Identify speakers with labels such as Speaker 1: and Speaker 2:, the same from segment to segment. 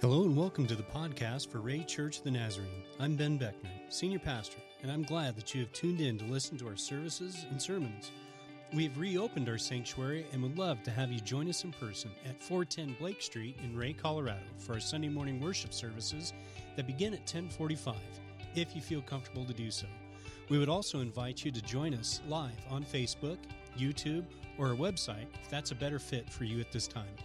Speaker 1: Hello and welcome to the podcast for Wray Church of the Nazarene. I'm Ben Beckman, Senior Pastor, and I'm glad that you have tuned in to listen to our services and sermons. We have reopened our sanctuary and would love to have you join us in person at 410 Blake Street in Wray, Colorado for our Sunday morning worship services that begin at 1045, if you feel comfortable to do so. We would also invite you to join us live on Facebook, YouTube, or our website if that's a better fit for you at this time.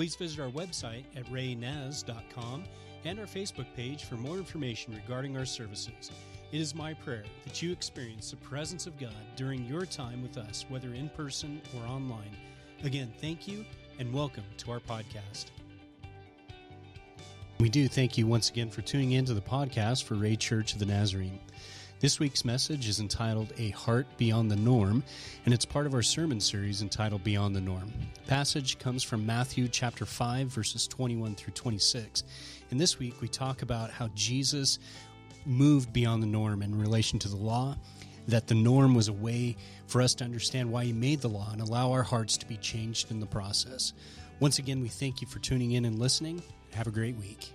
Speaker 1: Please visit our website at wraynaz.com and our Facebook page for more information regarding our services. It is my prayer that you experience the presence of God during your time with us, whether in person or online. Again, thank you and welcome to our podcast. We do thank you once again for tuning in to the podcast for Wray Church of the Nazarene. This week's message is entitled A Heart Beyond the Norm, and it's part of our sermon series entitled Beyond the Norm. The passage comes from Matthew chapter 5, verses 21 through 26. And this week we talk about how Jesus moved beyond the norm in relation to the law, that the norm was a way for us to understand why he made the law and allow our hearts to be changed in the process. Once again, we thank you for tuning in and listening. Have a great week.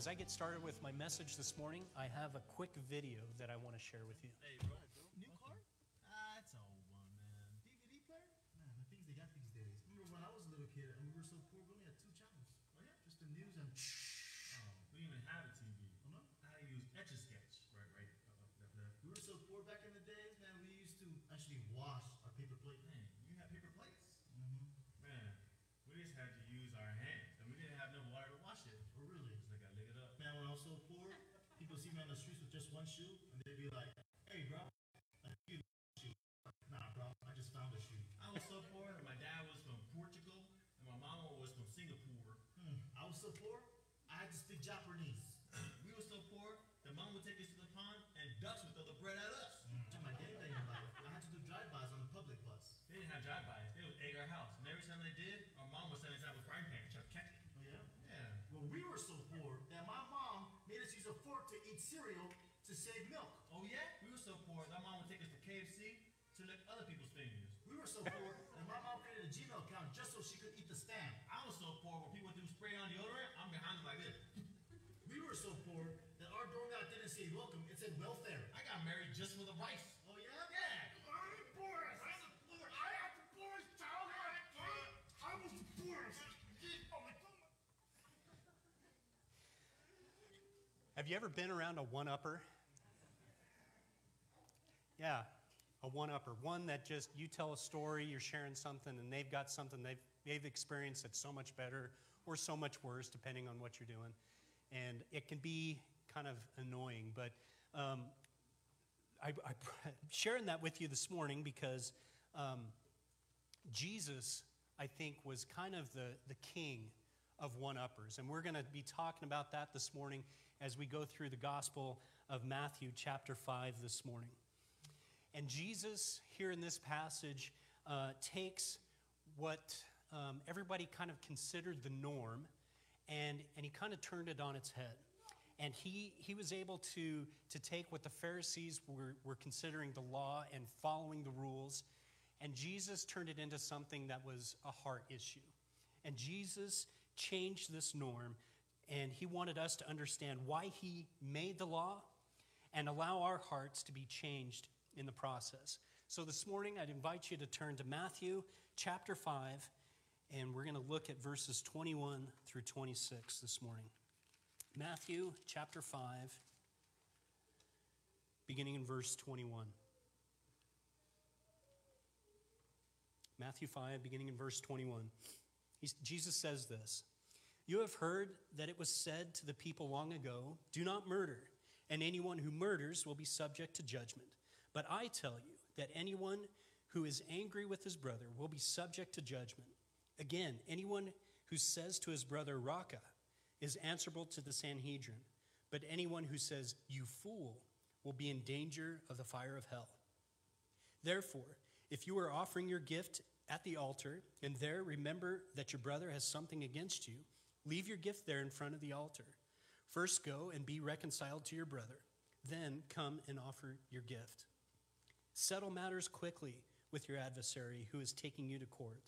Speaker 1: As I get started with my message this morning, I have a quick video that I want to share with you.
Speaker 2: Hey, bro, new car? Ah, it's an old one, man. DVD player? Man, the things they got these days. Remember when I was a little kid and we were so poor, we only had two channels. Oh yeah, just the news and.
Speaker 3: Oh, we didn't even have a TV.
Speaker 2: Oh, no?
Speaker 3: I had to use Etch a Sketch. Right, right. Uh, left, left.
Speaker 2: We were so poor back in the days, man. We used to actually wash our paper plate.
Speaker 3: Man, you had paper plates?
Speaker 2: Mm-hmm.
Speaker 3: Man, we just had to use our hands. And we didn't have no water to wash it.
Speaker 2: Oh, really?
Speaker 3: So I gotta lick it up.
Speaker 2: Man, when I was so poor, people see me on the streets with just one shoe, and they'd be like, "Hey, bro, I need a shoe." Nah, bro, I just found a shoe.
Speaker 3: I was so poor. and My dad was from Portugal, and my mama was from Singapore.
Speaker 2: Hmm. I was so poor, I had to speak Japanese.
Speaker 3: We were so poor, the mom would take us to the pond, and ducks would throw the bread at us.
Speaker 2: In my day day in life, I had to do drive-bys on the public bus.
Speaker 3: They didn't have drive-bys. They would egg our house. And every time they did, our mom would send us out with frying pan to try to catch it.
Speaker 2: Oh yeah.
Speaker 3: Yeah.
Speaker 2: Well, we were so poor that my mom made us use a fork to eat cereal to save milk.
Speaker 3: Oh yeah? We were so poor, that mom would take us to KFC to lick other people's fingers.
Speaker 2: We were so poor that my mom created a Gmail account just so she could eat the stamp.
Speaker 3: I was so poor when people do spray on deodorant, I'm behind them like this.
Speaker 2: We were so poor that our doormat didn't say welcome, it said welfare.
Speaker 3: I got married just for the rice.
Speaker 2: Oh yeah?
Speaker 3: Yeah.
Speaker 2: I'm the poorest. I'm the poorest. I had the poorest childhood. I was the poorest. Oh my God.
Speaker 1: Have you ever been around a one upper? Yeah, a one upper. One that just, you tell a story, you're sharing something, and they've got something they've, they've experienced that's so much better or so much worse, depending on what you're doing. And it can be kind of annoying, but um, I, I'm sharing that with you this morning because um, Jesus, I think, was kind of the, the king of one uppers. And we're going to be talking about that this morning as we go through the Gospel of Matthew, chapter 5, this morning. And Jesus, here in this passage, uh, takes what um, everybody kind of considered the norm and, and he kind of turned it on its head. And he, he was able to, to take what the Pharisees were, were considering the law and following the rules, and Jesus turned it into something that was a heart issue. And Jesus changed this norm, and he wanted us to understand why he made the law and allow our hearts to be changed in the process. So this morning, I'd invite you to turn to Matthew chapter 5, and we're going to look at verses 21 through 26 this morning. Matthew chapter 5, beginning in verse 21. Matthew 5, beginning in verse 21. He's, Jesus says this You have heard that it was said to the people long ago, Do not murder, and anyone who murders will be subject to judgment. But I tell you that anyone who is angry with his brother will be subject to judgment. Again, anyone who says to his brother, Raca, is answerable to the Sanhedrin. But anyone who says, You fool, will be in danger of the fire of hell. Therefore, if you are offering your gift at the altar, and there remember that your brother has something against you, leave your gift there in front of the altar. First go and be reconciled to your brother, then come and offer your gift. Settle matters quickly with your adversary who is taking you to court.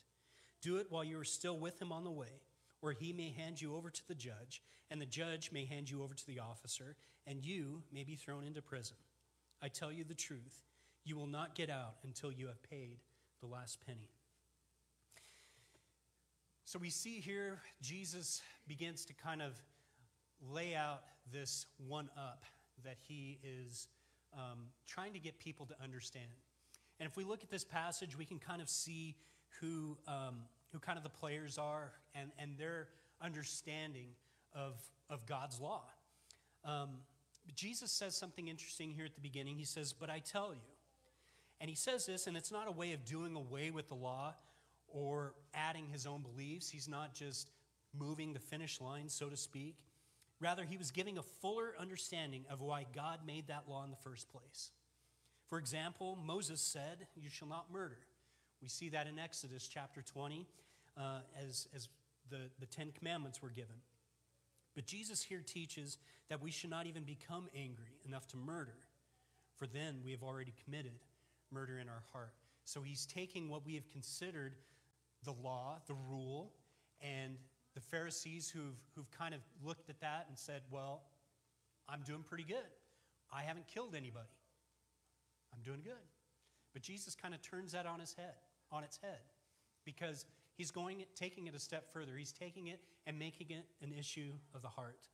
Speaker 1: Do it while you are still with him on the way, or he may hand you over to the judge, and the judge may hand you over to the officer, and you may be thrown into prison. I tell you the truth, you will not get out until you have paid the last penny. So we see here Jesus begins to kind of lay out this one up that he is um, trying to get people to understand. And if we look at this passage, we can kind of see who, um, who kind of the players are and, and their understanding of, of God's law. Um, Jesus says something interesting here at the beginning. He says, But I tell you. And he says this, and it's not a way of doing away with the law or adding his own beliefs. He's not just moving the finish line, so to speak. Rather, he was giving a fuller understanding of why God made that law in the first place. For example, Moses said, You shall not murder. We see that in Exodus chapter 20 uh, as, as the, the Ten Commandments were given. But Jesus here teaches that we should not even become angry enough to murder, for then we have already committed murder in our heart. So he's taking what we have considered the law, the rule, Pharisees who've, who've kind of looked at that and said, Well, I'm doing pretty good. I haven't killed anybody. I'm doing good. But Jesus kind of turns that on his head, on its head, because he's going taking it a step further. He's taking it and making it an issue of the heart.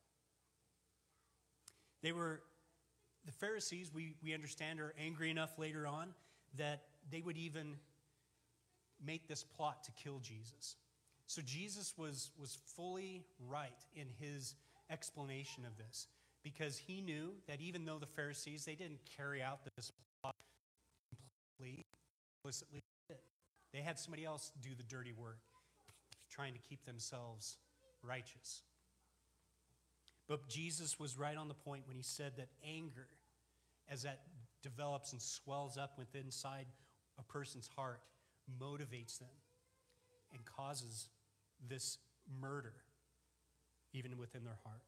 Speaker 1: They were the Pharisees, we, we understand, are angry enough later on that they would even make this plot to kill Jesus. So Jesus was, was fully right in his explanation of this because he knew that even though the Pharisees, they didn't carry out this plot completely, explicitly, they had somebody else do the dirty work, trying to keep themselves righteous. But Jesus was right on the point when he said that anger, as that develops and swells up within inside a person's heart, motivates them and causes this murder even within their heart.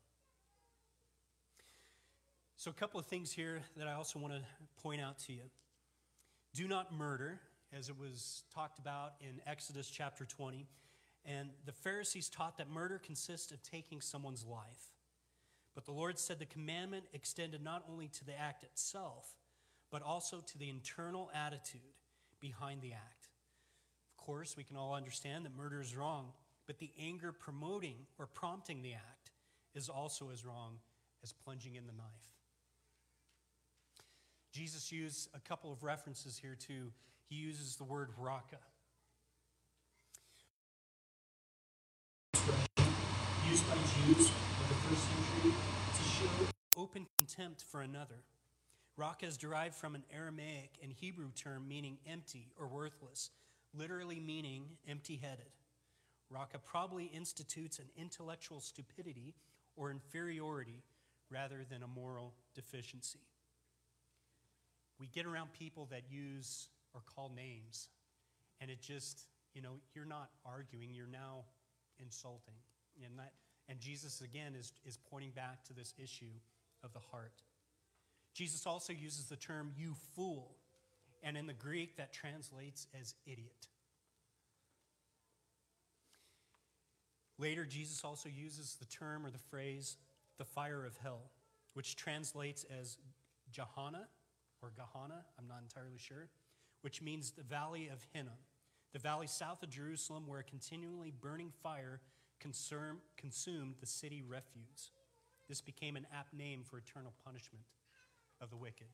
Speaker 1: So, a couple of things here that I also want to point out to you. Do not murder, as it was talked about in Exodus chapter 20. And the Pharisees taught that murder consists of taking someone's life. But the Lord said the commandment extended not only to the act itself, but also to the internal attitude behind the act. Of course, we can all understand that murder is wrong, but the anger promoting or prompting the act is also as wrong as plunging in the knife. Jesus used a couple of references here too. He uses the word raca. Used by Jews of the first century to show open contempt for another. Raca is derived from an Aramaic and Hebrew term meaning empty or worthless, literally meaning empty headed. Raca probably institutes an intellectual stupidity or inferiority rather than a moral deficiency. We get around people that use or call names, and it just, you know, you're not arguing, you're now insulting. And, that, and Jesus, again, is, is pointing back to this issue of the heart. Jesus also uses the term you fool, and in the Greek, that translates as idiot. Later, Jesus also uses the term or the phrase the fire of hell, which translates as Jahana or Gehenna, I'm not entirely sure, which means the valley of Hinnom, the valley south of Jerusalem where a continually burning fire consumed the city refuse. This became an apt name for eternal punishment of the wicked.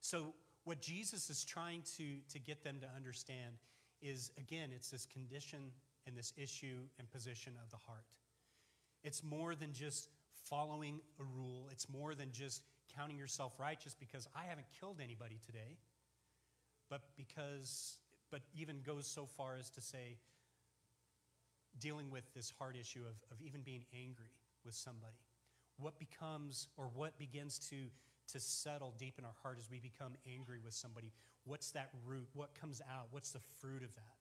Speaker 1: So, what Jesus is trying to, to get them to understand is again, it's this condition and this issue and position of the heart. It's more than just following a rule, it's more than just counting yourself righteous because I haven't killed anybody today, but because, but even goes so far as to say, dealing with this hard issue of, of even being angry with somebody. What becomes or what begins to, to settle deep in our heart as we become angry with somebody? What's that root? What comes out? What's the fruit of that?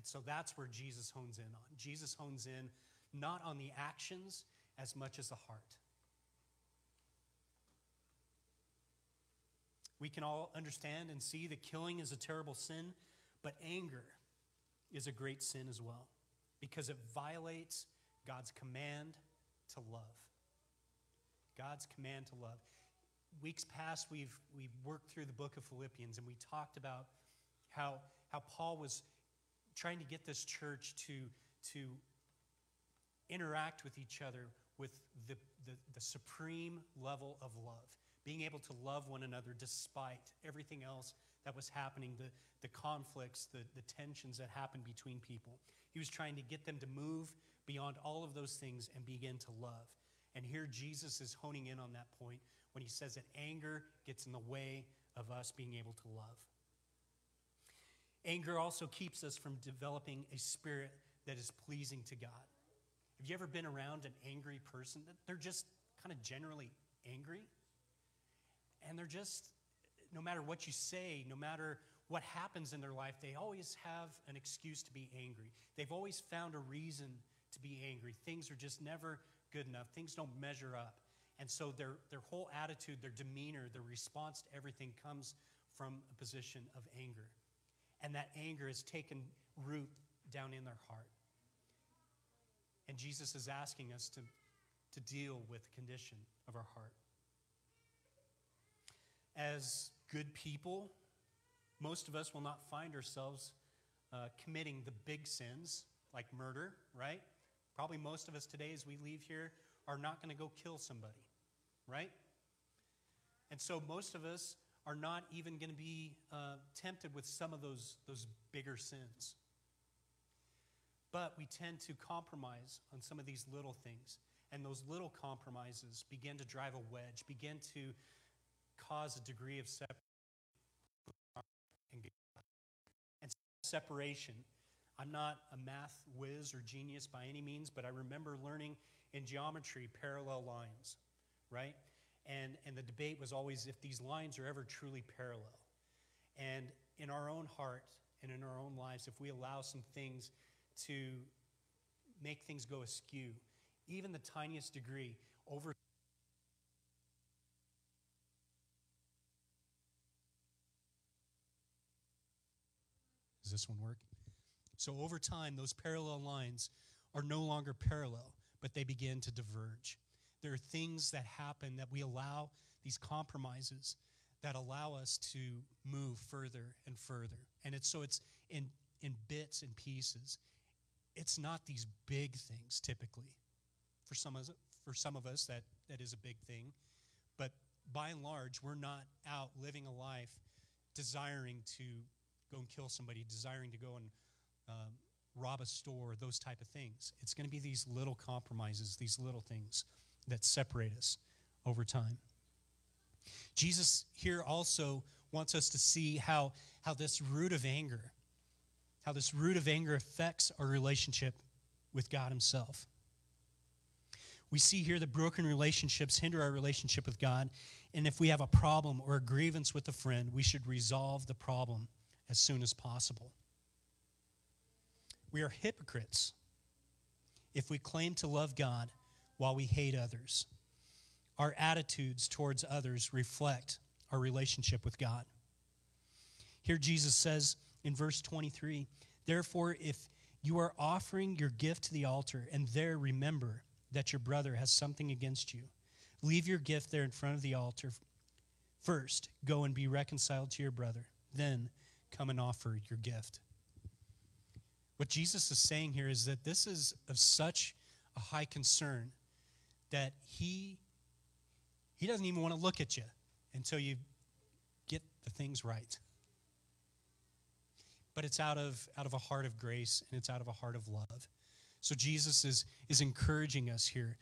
Speaker 1: And so that's where Jesus hones in on. Jesus hones in not on the actions as much as the heart. We can all understand and see that killing is a terrible sin, but anger is a great sin as well because it violates God's command to love. God's command to love. Weeks past, we've, we've worked through the book of Philippians and we talked about how, how Paul was trying to get this church to, to interact with each other with the, the, the supreme level of love, being able to love one another despite everything else that was happening, the, the conflicts, the, the tensions that happened between people. He was trying to get them to move beyond all of those things and begin to love. And here Jesus is honing in on that point when he says that anger gets in the way of us being able to love. Anger also keeps us from developing a spirit that is pleasing to God. Have you ever been around an angry person? They're just kind of generally angry. And they're just, no matter what you say, no matter what happens in their life, they always have an excuse to be angry. They've always found a reason to be angry. Things are just never good enough, things don't measure up. And so their, their whole attitude, their demeanor, their response to everything comes from a position of anger. And that anger has taken root down in their heart. And Jesus is asking us to, to deal with the condition of our heart. As good people, most of us will not find ourselves uh, committing the big sins like murder, right? Probably most of us today, as we leave here, are not going to go kill somebody, right? And so most of us are not even going to be uh, tempted with some of those, those bigger sins. But we tend to compromise on some of these little things. And those little compromises begin to drive a wedge, begin to cause a degree of separation. And separation. I'm not a math whiz or genius by any means, but I remember learning in geometry parallel lines, right? And, and the debate was always if these lines are ever truly parallel. And in our own heart and in our own lives, if we allow some things to make things go askew, even the tiniest degree, over Does this one work? So over time, those parallel lines are no longer parallel, but they begin to diverge. There are things that happen that we allow, these compromises that allow us to move further and further. And it's so it's in, in bits and pieces. It's not these big things typically. For some of us, for some of us that, that is a big thing. But by and large, we're not out living a life desiring to go and kill somebody, desiring to go and um, rob a store, those type of things. It's going to be these little compromises, these little things that separate us over time. Jesus here also wants us to see how, how this root of anger, how this root of anger affects our relationship with God Himself. We see here that broken relationships hinder our relationship with God, and if we have a problem or a grievance with a friend, we should resolve the problem as soon as possible. We are hypocrites if we claim to love God while we hate others. Our attitudes towards others reflect our relationship with God. Here, Jesus says in verse 23 Therefore, if you are offering your gift to the altar and there remember that your brother has something against you, leave your gift there in front of the altar. First, go and be reconciled to your brother. Then, come and offer your gift. What Jesus is saying here is that this is of such a high concern that he he doesn't even want to look at you until you get the things right. But it's out of out of a heart of grace and it's out of a heart of love. So Jesus is is encouraging us here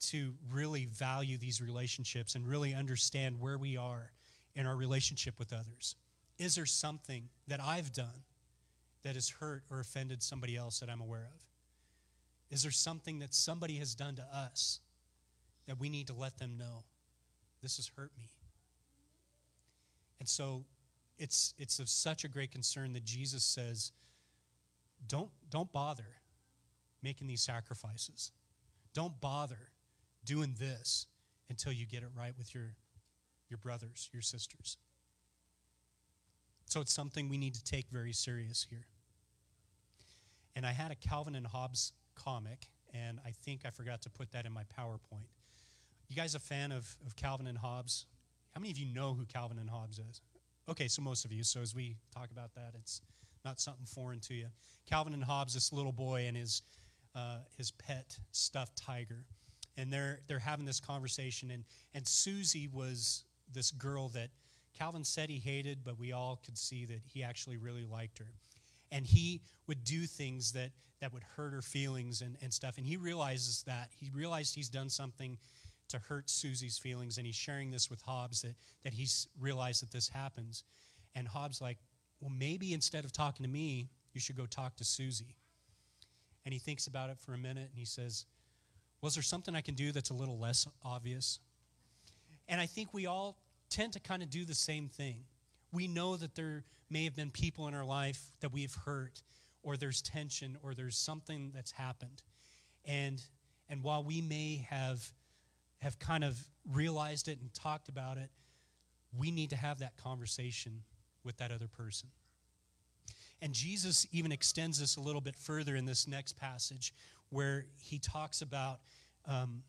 Speaker 1: to really value these relationships and really understand where we are in our relationship with others. Is there something that I've done that has hurt or offended somebody else that I'm aware of? Is there something that somebody has done to us that we need to let them know this has hurt me? And so it's, it's of such a great concern that Jesus says, don't, don't bother making these sacrifices. Don't bother doing this until you get it right with your, your brothers, your sisters. So it's something we need to take very serious here. And I had a Calvin and Hobbes comic, and I think I forgot to put that in my PowerPoint. You guys a fan of, of Calvin and Hobbes? How many of you know who Calvin and Hobbes is? Okay, so most of you. So as we talk about that, it's not something foreign to you. Calvin and Hobbes, this little boy and his uh, his pet stuffed tiger, and they're they're having this conversation, and and Susie was this girl that Calvin said he hated, but we all could see that he actually really liked her, and he would do things that that would hurt her feelings and, and stuff, and he realizes that he realized he's done something to hurt Susie's feelings, and he's sharing this with Hobbes that that he's realized that this happens, and Hobbes like, well, maybe instead of talking to me, you should go talk to Susie. And he thinks about it for a minute and he says, Was there something I can do that's a little less obvious? And I think we all tend to kind of do the same thing. We know that there may have been people in our life that we've hurt, or there's tension, or there's something that's happened. And, and while we may have, have kind of realized it and talked about it, we need to have that conversation with that other person. And Jesus even extends this a little bit further in this next passage where he talks about um,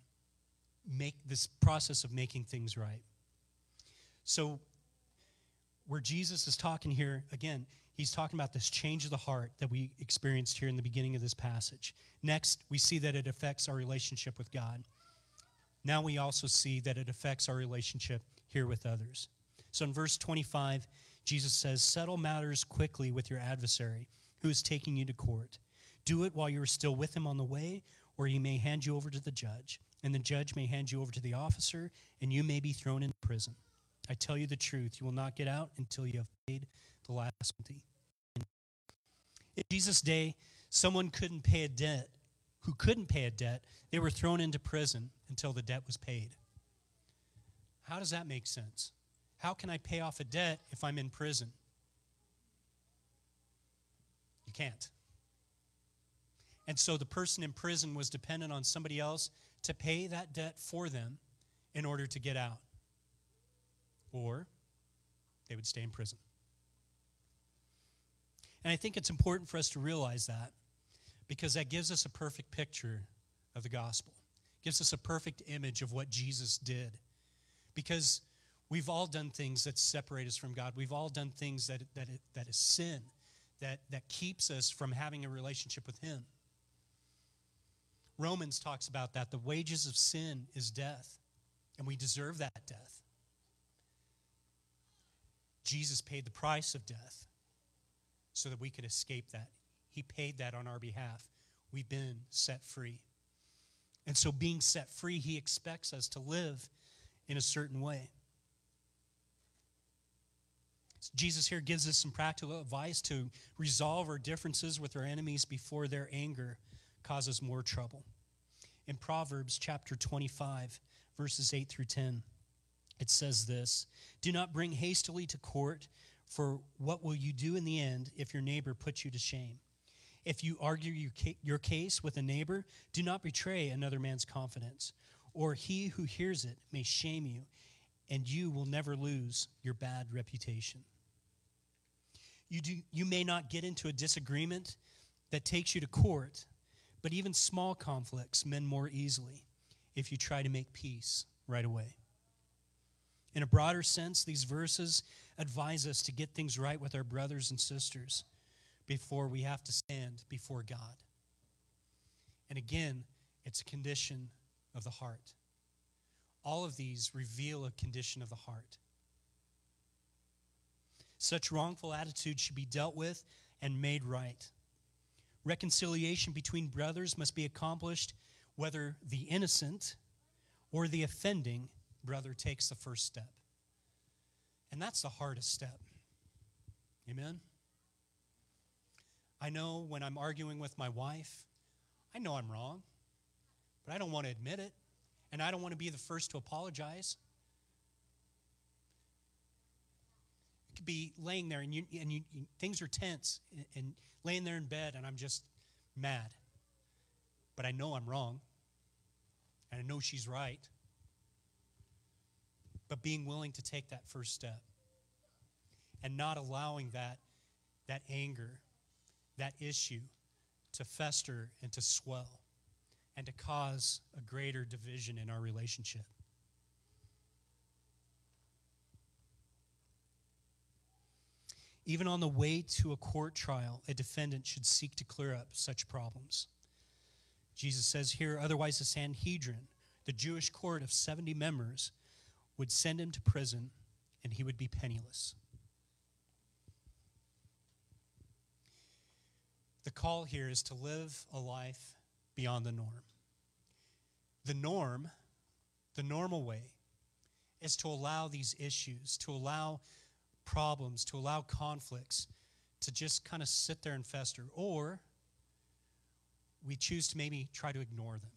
Speaker 1: make this process of making things right. So, where Jesus is talking here, again, he's talking about this change of the heart that we experienced here in the beginning of this passage. Next, we see that it affects our relationship with God. Now we also see that it affects our relationship here with others. So in verse 25, Jesus says, Settle matters quickly with your adversary who is taking you to court. Do it while you are still with him on the way, or he may hand you over to the judge, and the judge may hand you over to the officer, and you may be thrown in prison. I tell you the truth, you will not get out until you have paid the last penalty. In Jesus' day, someone couldn't pay a debt, who couldn't pay a debt, they were thrown into prison until the debt was paid. How does that make sense? How can I pay off a debt if I'm in prison? You can't. And so the person in prison was dependent on somebody else to pay that debt for them in order to get out. Or they would stay in prison. And I think it's important for us to realize that because that gives us a perfect picture of the gospel, gives us a perfect image of what Jesus did. Because we've all done things that separate us from God, we've all done things that, that, that is sin, that, that keeps us from having a relationship with Him. Romans talks about that. The wages of sin is death, and we deserve that death. Jesus paid the price of death so that we could escape that. He paid that on our behalf. We've been set free. And so, being set free, He expects us to live in a certain way. Jesus here gives us some practical advice to resolve our differences with our enemies before their anger causes more trouble. In Proverbs chapter 25, verses 8 through 10, it says this Do not bring hastily to court, for what will you do in the end if your neighbor puts you to shame? If you argue your case with a neighbor, do not betray another man's confidence, or he who hears it may shame you, and you will never lose your bad reputation. You, do, you may not get into a disagreement that takes you to court, but even small conflicts mend more easily if you try to make peace right away. In a broader sense, these verses advise us to get things right with our brothers and sisters before we have to stand before God. And again, it's a condition of the heart. All of these reveal a condition of the heart. Such wrongful attitudes should be dealt with and made right. Reconciliation between brothers must be accomplished whether the innocent or the offending brother takes the first step. And that's the hardest step. Amen? I know when I'm arguing with my wife, I know I'm wrong, but I don't want to admit it, and I don't want to be the first to apologize. You could be laying there and, you, and you, you, things are tense, and, and laying there in bed, and I'm just mad. But I know I'm wrong, and I know she's right. But being willing to take that first step and not allowing that, that anger that issue to fester and to swell and to cause a greater division in our relationship. Even on the way to a court trial, a defendant should seek to clear up such problems. Jesus says here, otherwise, the Sanhedrin, the Jewish court of 70 members, would send him to prison and he would be penniless. The call here is to live a life beyond the norm. The norm, the normal way, is to allow these issues, to allow problems, to allow conflicts to just kind of sit there and fester. Or we choose to maybe try to ignore them.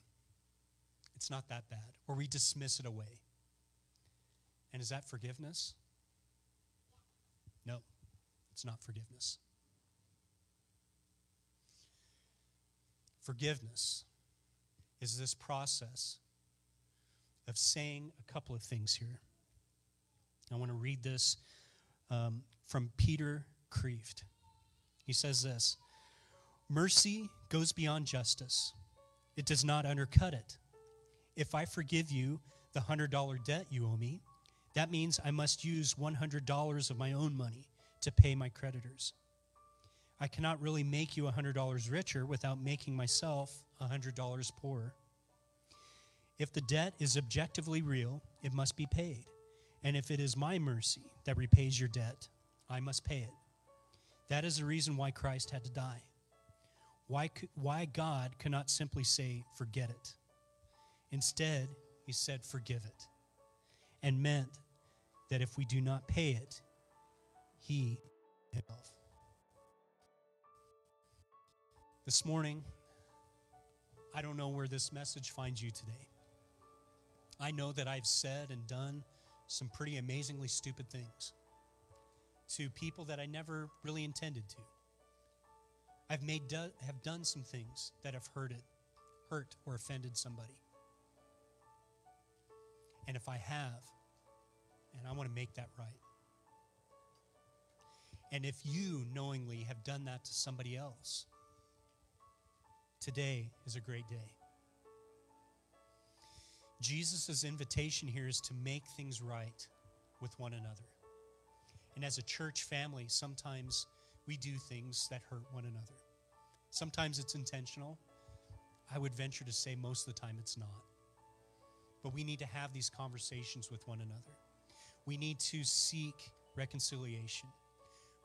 Speaker 1: It's not that bad. Or we dismiss it away. And is that forgiveness? No, it's not forgiveness. Forgiveness is this process of saying a couple of things here. I want to read this um, from Peter Kreeft. He says this Mercy goes beyond justice, it does not undercut it. If I forgive you the $100 debt you owe me, that means I must use $100 of my own money to pay my creditors. I cannot really make you $100 richer without making myself $100 poorer. If the debt is objectively real, it must be paid. And if it is my mercy that repays your debt, I must pay it. That is the reason why Christ had to die. Why, why God could not simply say, forget it. Instead, he said, forgive it. And meant that if we do not pay it, he himself. This morning, I don't know where this message finds you today. I know that I've said and done some pretty amazingly stupid things to people that I never really intended to. I've made do- have done some things that have hurted, hurt or offended somebody. And if I have, and I want to make that right. And if you knowingly have done that to somebody else, today is a great day. Jesus' invitation here is to make things right with one another. And as a church family, sometimes we do things that hurt one another. Sometimes it's intentional. I would venture to say most of the time it's not. But we need to have these conversations with one another. We need to seek reconciliation.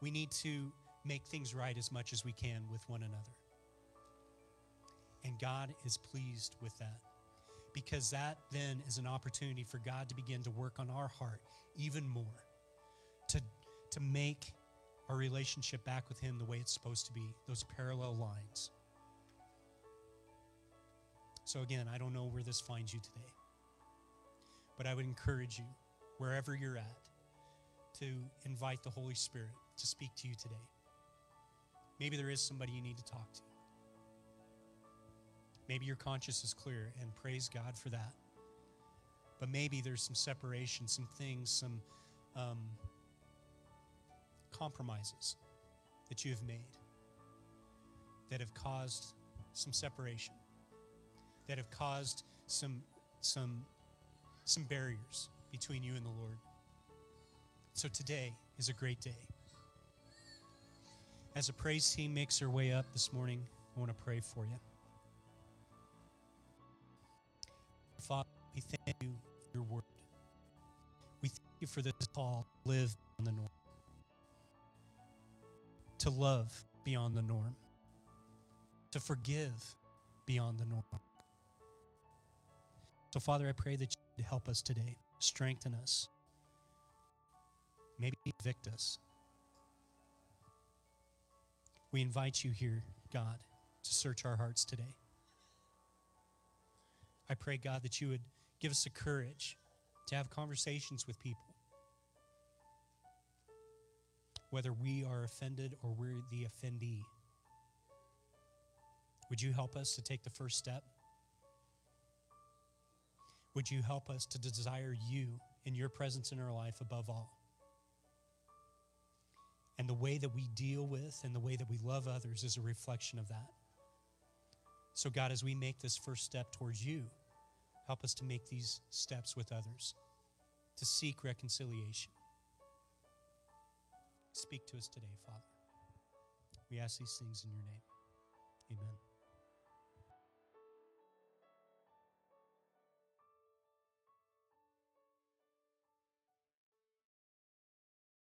Speaker 1: We need to make things right as much as we can with one another. God is pleased with that because that then is an opportunity for God to begin to work on our heart even more, to, to make our relationship back with Him the way it's supposed to be, those parallel lines. So, again, I don't know where this finds you today, but I would encourage you, wherever you're at, to invite the Holy Spirit to speak to you today. Maybe there is somebody you need to talk to. Maybe your conscience is clear, and praise God for that. But maybe there's some separation, some things, some um, compromises that you have made that have caused some separation, that have caused some, some, some barriers between you and the Lord. So today is a great day. As a praise team makes their way up this morning, I want to pray for you. Father, we thank you for your word. We thank you for this call to live on the norm, to love beyond the norm, to forgive beyond the norm. So, Father, I pray that you help us today, strengthen us, maybe convict us. We invite you here, God, to search our hearts today. I pray, God, that you would give us the courage to have conversations with people, whether we are offended or we're the offendee. Would you help us to take the first step? Would you help us to desire you and your presence in our life above all? And the way that we deal with and the way that we love others is a reflection of that. So, God, as we make this first step towards you, help us to make these steps with others, to seek reconciliation. Speak to us today, Father. We ask these things in your name. Amen.